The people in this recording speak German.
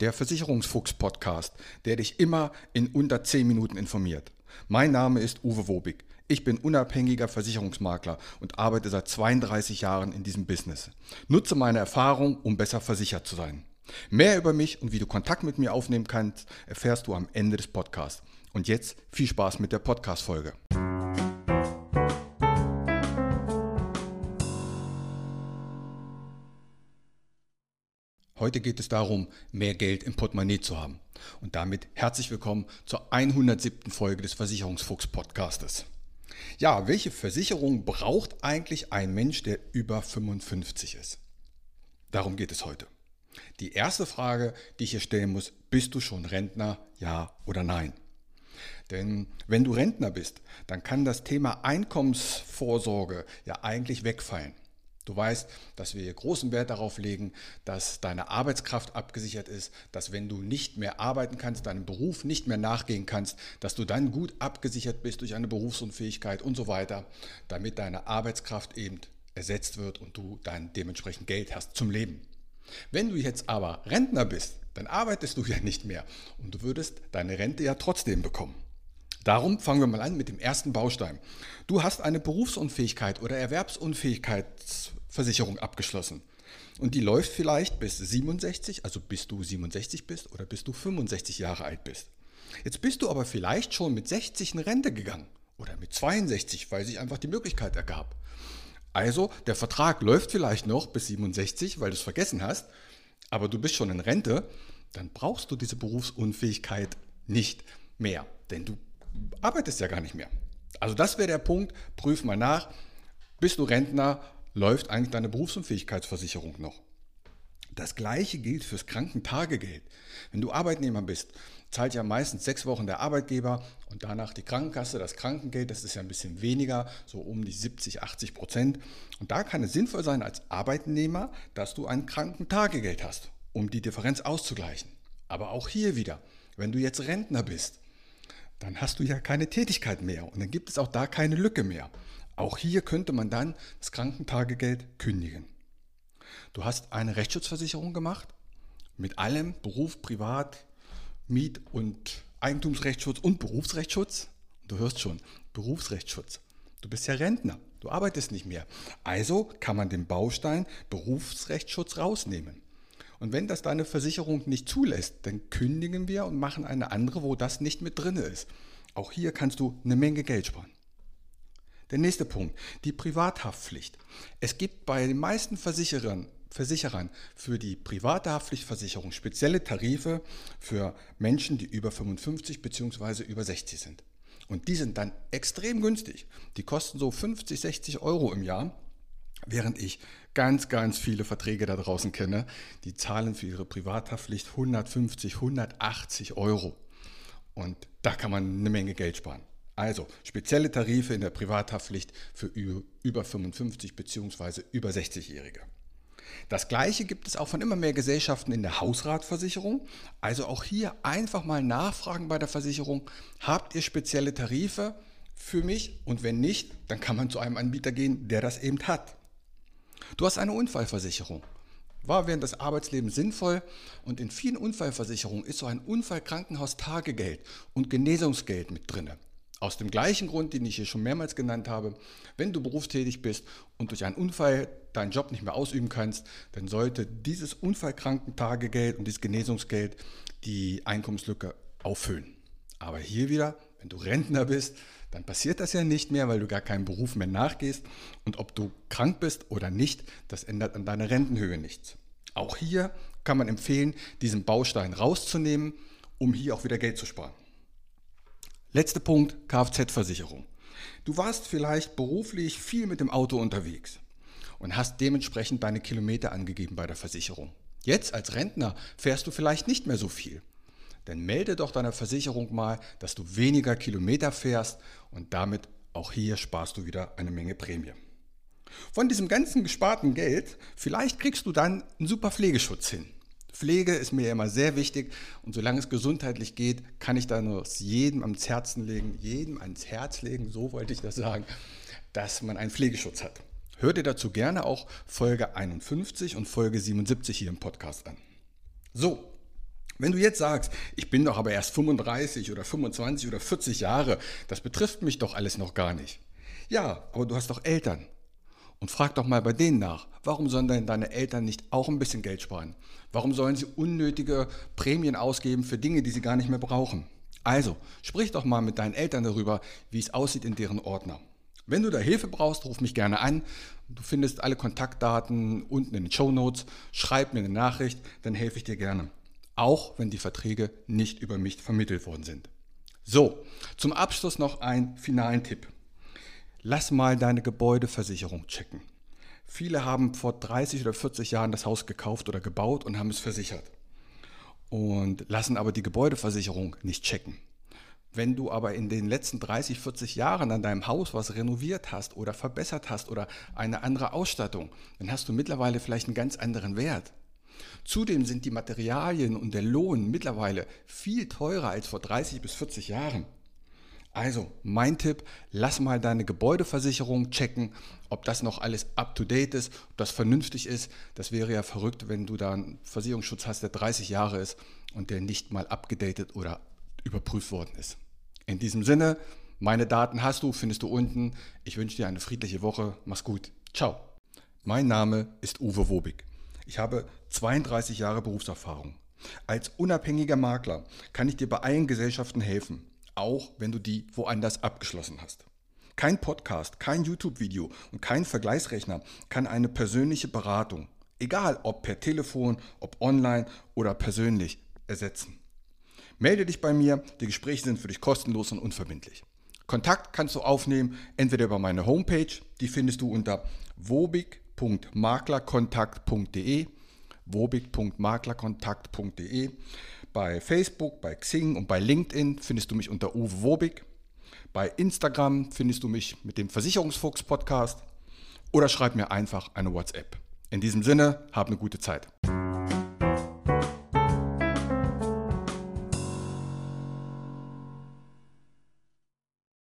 der Versicherungsfuchs-Podcast, der dich immer in unter 10 Minuten informiert. Mein Name ist Uwe Wobig. Ich bin unabhängiger Versicherungsmakler und arbeite seit 32 Jahren in diesem Business. Nutze meine Erfahrung, um besser versichert zu sein. Mehr über mich und wie du Kontakt mit mir aufnehmen kannst, erfährst du am Ende des Podcasts. Und jetzt viel Spaß mit der Podcast-Folge. Heute geht es darum, mehr Geld im Portemonnaie zu haben. Und damit herzlich willkommen zur 107. Folge des Versicherungsfuchs Podcastes. Ja, welche Versicherung braucht eigentlich ein Mensch, der über 55 ist? Darum geht es heute. Die erste Frage, die ich hier stellen muss, bist du schon Rentner, ja oder nein? Denn wenn du Rentner bist, dann kann das Thema Einkommensvorsorge ja eigentlich wegfallen. Du weißt, dass wir großen Wert darauf legen, dass deine Arbeitskraft abgesichert ist, dass wenn du nicht mehr arbeiten kannst, deinem Beruf nicht mehr nachgehen kannst, dass du dann gut abgesichert bist durch eine Berufsunfähigkeit und so weiter, damit deine Arbeitskraft eben ersetzt wird und du dann dementsprechend Geld hast zum Leben. Wenn du jetzt aber Rentner bist, dann arbeitest du ja nicht mehr und du würdest deine Rente ja trotzdem bekommen. Darum fangen wir mal an mit dem ersten Baustein. Du hast eine Berufsunfähigkeit oder Erwerbsunfähigkeitsversicherung abgeschlossen. Und die läuft vielleicht bis 67, also bis du 67 bist oder bis du 65 Jahre alt bist. Jetzt bist du aber vielleicht schon mit 60 in Rente gegangen oder mit 62, weil sich einfach die Möglichkeit ergab. Also der Vertrag läuft vielleicht noch bis 67, weil du es vergessen hast, aber du bist schon in Rente, dann brauchst du diese Berufsunfähigkeit nicht mehr, denn du arbeitest ja gar nicht mehr. Also das wäre der Punkt, prüf mal nach, bist du Rentner, läuft eigentlich deine Berufsunfähigkeitsversicherung noch. Das gleiche gilt fürs Krankentagegeld. Wenn du Arbeitnehmer bist, zahlt ja meistens sechs Wochen der Arbeitgeber und danach die Krankenkasse, das Krankengeld, das ist ja ein bisschen weniger, so um die 70, 80 Prozent. Und da kann es sinnvoll sein als Arbeitnehmer, dass du ein Krankentagegeld hast, um die Differenz auszugleichen. Aber auch hier wieder, wenn du jetzt Rentner bist, dann hast du ja keine Tätigkeit mehr und dann gibt es auch da keine Lücke mehr. Auch hier könnte man dann das Krankentagegeld kündigen. Du hast eine Rechtsschutzversicherung gemacht mit allem, Beruf, Privat, Miet- und Eigentumsrechtsschutz und Berufsrechtsschutz. Du hörst schon, Berufsrechtsschutz. Du bist ja Rentner, du arbeitest nicht mehr. Also kann man den Baustein Berufsrechtsschutz rausnehmen. Und wenn das deine Versicherung nicht zulässt, dann kündigen wir und machen eine andere, wo das nicht mit drin ist. Auch hier kannst du eine Menge Geld sparen. Der nächste Punkt, die Privathaftpflicht. Es gibt bei den meisten Versicherern, Versicherern für die private Haftpflichtversicherung spezielle Tarife für Menschen, die über 55 bzw. über 60 sind. Und die sind dann extrem günstig. Die kosten so 50, 60 Euro im Jahr Während ich ganz, ganz viele Verträge da draußen kenne, die zahlen für ihre Privathaftpflicht 150, 180 Euro. Und da kann man eine Menge Geld sparen. Also spezielle Tarife in der Privathaftpflicht für über 55 bzw. über 60-Jährige. Das gleiche gibt es auch von immer mehr Gesellschaften in der Hausratversicherung. Also auch hier einfach mal nachfragen bei der Versicherung, habt ihr spezielle Tarife für mich? Und wenn nicht, dann kann man zu einem Anbieter gehen, der das eben hat. Du hast eine Unfallversicherung. War während des Arbeitslebens sinnvoll und in vielen Unfallversicherungen ist so ein Unfallkrankenhaustagegeld und Genesungsgeld mit drin. Aus dem gleichen Grund, den ich hier schon mehrmals genannt habe, wenn du berufstätig bist und durch einen Unfall deinen Job nicht mehr ausüben kannst, dann sollte dieses Unfallkrankentagegeld und dieses Genesungsgeld die Einkommenslücke auffüllen. Aber hier wieder, wenn du Rentner bist, dann passiert das ja nicht mehr, weil du gar keinen Beruf mehr nachgehst. Und ob du krank bist oder nicht, das ändert an deiner Rentenhöhe nichts. Auch hier kann man empfehlen, diesen Baustein rauszunehmen, um hier auch wieder Geld zu sparen. Letzter Punkt, Kfz-Versicherung. Du warst vielleicht beruflich viel mit dem Auto unterwegs und hast dementsprechend deine Kilometer angegeben bei der Versicherung. Jetzt als Rentner fährst du vielleicht nicht mehr so viel dann melde doch deiner Versicherung mal, dass du weniger Kilometer fährst und damit auch hier sparst du wieder eine Menge Prämie. Von diesem ganzen gesparten Geld, vielleicht kriegst du dann einen super Pflegeschutz hin. Pflege ist mir immer sehr wichtig und solange es gesundheitlich geht, kann ich da nur jedem ans Herzen legen, jedem ans Herz legen, so wollte ich das sagen, dass man einen Pflegeschutz hat. Hör dir dazu gerne auch Folge 51 und Folge 77 hier im Podcast an. So, Wenn du jetzt sagst, ich bin doch aber erst 35 oder 25 oder 40 Jahre, das betrifft mich doch alles noch gar nicht. Ja, aber du hast doch Eltern. Und frag doch mal bei denen nach, warum sollen denn deine Eltern nicht auch ein bisschen Geld sparen? Warum sollen sie unnötige Prämien ausgeben für Dinge, die sie gar nicht mehr brauchen? Also, sprich doch mal mit deinen Eltern darüber, wie es aussieht in deren Ordner. Wenn du da Hilfe brauchst, ruf mich gerne an. Du findest alle Kontaktdaten unten in den Show Notes. Schreib mir eine Nachricht, dann helfe ich dir gerne auch wenn die Verträge nicht über mich vermittelt worden sind. So, zum Abschluss noch einen finalen Tipp. Lass mal deine Gebäudeversicherung checken. Viele haben vor 30 oder 40 Jahren das Haus gekauft oder gebaut und haben es versichert und lassen aber die Gebäudeversicherung nicht checken. Wenn du aber in den letzten 30, 40 Jahren an deinem Haus was renoviert hast oder verbessert hast oder eine andere Ausstattung, dann hast du mittlerweile vielleicht einen ganz anderen Wert. Zudem sind die Materialien und der Lohn mittlerweile viel teurer als vor 30 bis 40 Jahren. Also, mein Tipp, lass mal deine Gebäudeversicherung checken, ob das noch alles up-to-date ist, ob das vernünftig ist. Das wäre ja verrückt, wenn du da einen Versicherungsschutz hast, der 30 Jahre ist und der nicht mal abgedatet oder überprüft worden ist. In diesem Sinne, meine Daten hast du, findest du unten. Ich wünsche dir eine friedliche Woche. Mach's gut. Ciao. Mein Name ist Uwe Wobig. Ich habe 32 Jahre Berufserfahrung. Als unabhängiger Makler kann ich dir bei allen Gesellschaften helfen, auch wenn du die woanders abgeschlossen hast. Kein Podcast, kein YouTube-Video und kein Vergleichsrechner kann eine persönliche Beratung, egal ob per Telefon, ob online oder persönlich, ersetzen. Melde dich bei mir, die Gespräche sind für dich kostenlos und unverbindlich. Kontakt kannst du aufnehmen, entweder über meine Homepage, die findest du unter wobig.maklerkontakt.de wobig.maklerkontakt.de Bei Facebook, bei Xing und bei LinkedIn findest du mich unter Uwe Wobig. Bei Instagram findest du mich mit dem Versicherungsfuchs Podcast oder schreib mir einfach eine WhatsApp. In diesem Sinne, hab eine gute Zeit.